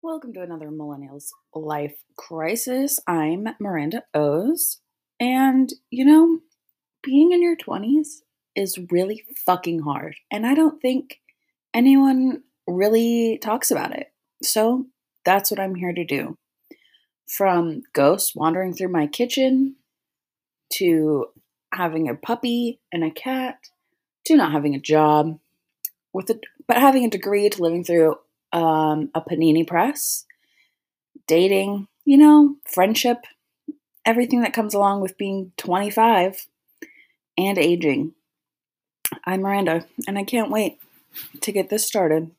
Welcome to another Millennials Life Crisis. I'm Miranda O's. And, you know, being in your 20s is really fucking hard. And I don't think anyone really talks about it. So that's what I'm here to do. From ghosts wandering through my kitchen to having a puppy and a cat to not having a job with a but having a degree to living through um, a panini press, dating, you know, friendship, everything that comes along with being 25 and aging. I'm Miranda, and I can't wait to get this started.